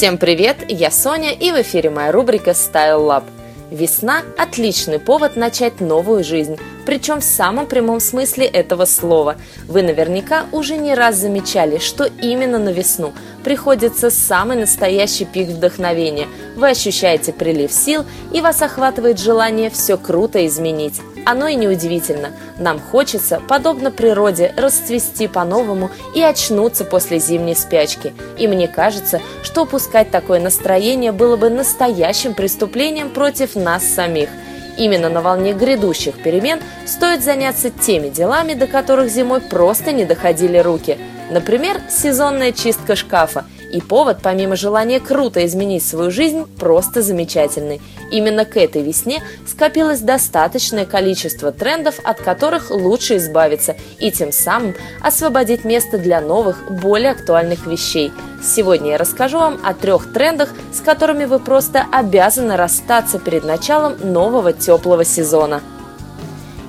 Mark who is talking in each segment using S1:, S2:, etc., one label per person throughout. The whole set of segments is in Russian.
S1: Всем привет, я Соня и в эфире моя рубрика Style Lab. Весна – отличный повод начать новую жизнь, причем в самом прямом смысле этого слова. Вы наверняка уже не раз замечали, что именно на весну приходится самый настоящий пик вдохновения. Вы ощущаете прилив сил и вас охватывает желание все круто изменить. Оно и неудивительно. Нам хочется, подобно природе, расцвести по-новому и очнуться после зимней спячки. И мне кажется, что упускать такое настроение было бы настоящим преступлением против нас самих. Именно на волне грядущих перемен стоит заняться теми делами, до которых зимой просто не доходили руки. Например, сезонная чистка шкафа – и повод, помимо желания круто изменить свою жизнь, просто замечательный. Именно к этой весне скопилось достаточное количество трендов, от которых лучше избавиться, и тем самым освободить место для новых, более актуальных вещей. Сегодня я расскажу вам о трех трендах, с которыми вы просто обязаны расстаться перед началом нового теплого сезона.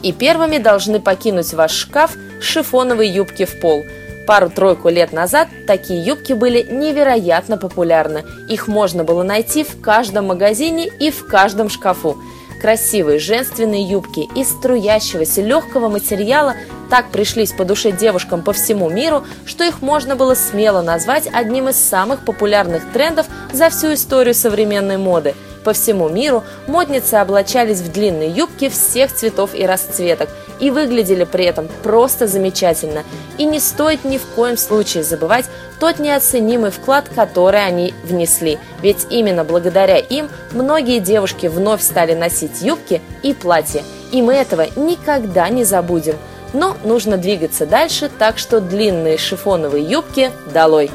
S1: И первыми должны покинуть ваш шкаф шифоновые юбки в пол – Пару-тройку лет назад такие юбки были невероятно популярны. Их можно было найти в каждом магазине и в каждом шкафу. Красивые женственные юбки из струящегося легкого материала так пришлись по душе девушкам по всему миру, что их можно было смело назвать одним из самых популярных трендов за всю историю современной моды – по всему миру модницы облачались в длинные юбки всех цветов и расцветок и выглядели при этом просто замечательно. И не стоит ни в коем случае забывать тот неоценимый вклад, который они внесли. Ведь именно благодаря им многие девушки вновь стали носить юбки и платья. И мы этого никогда не забудем. Но нужно двигаться дальше, так что длинные шифоновые юбки долой!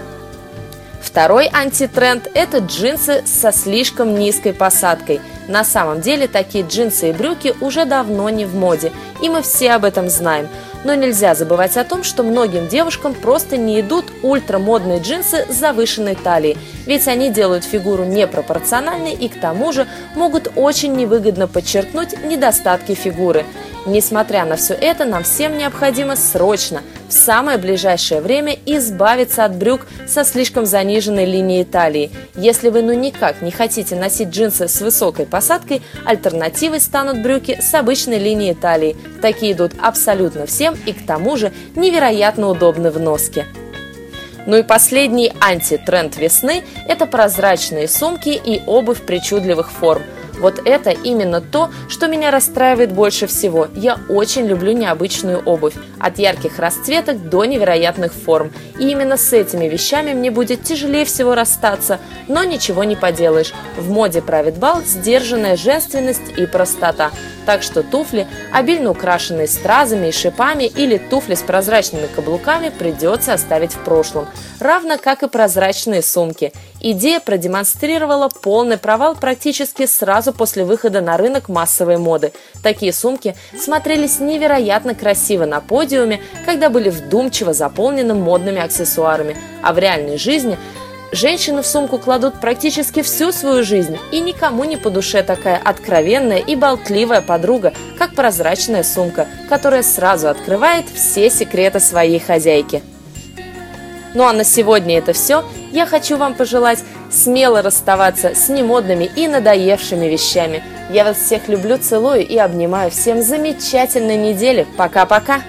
S1: Второй антитренд – это джинсы со слишком низкой посадкой. На самом деле такие джинсы и брюки уже давно не в моде, и мы все об этом знаем. Но нельзя забывать о том, что многим девушкам просто не идут ультрамодные джинсы с завышенной талией, ведь они делают фигуру непропорциональной и к тому же могут очень невыгодно подчеркнуть недостатки фигуры. Несмотря на все это, нам всем необходимо срочно, в самое ближайшее время избавиться от брюк со слишком заниженной линией талии. Если вы ну никак не хотите носить джинсы с высокой посадкой, альтернативой станут брюки с обычной линией талии. Такие идут абсолютно всем и к тому же невероятно удобны в носке. Ну и последний антитренд весны – это прозрачные сумки и обувь причудливых форм – вот это именно то, что меня расстраивает больше всего. Я очень люблю необычную обувь, от ярких расцветок до невероятных форм. И именно с этими вещами мне будет тяжелее всего расстаться, но ничего не поделаешь. В моде правит бал сдержанная женственность и простота. Так что туфли, обильно украшенные стразами и шипами или туфли с прозрачными каблуками придется оставить в прошлом. Равно как и прозрачные сумки. Идея продемонстрировала полный провал практически сразу после выхода на рынок массовой моды. Такие сумки смотрелись невероятно красиво на подиуме, когда были вдумчиво заполнены модными аксессуарами, а в реальной жизни – Женщины в сумку кладут практически всю свою жизнь, и никому не по душе такая откровенная и болтливая подруга, как прозрачная сумка, которая сразу открывает все секреты своей хозяйки. Ну а на сегодня это все. Я хочу вам пожелать смело расставаться с немодными и надоевшими вещами. Я вас всех люблю, целую и обнимаю. Всем замечательной недели. Пока-пока!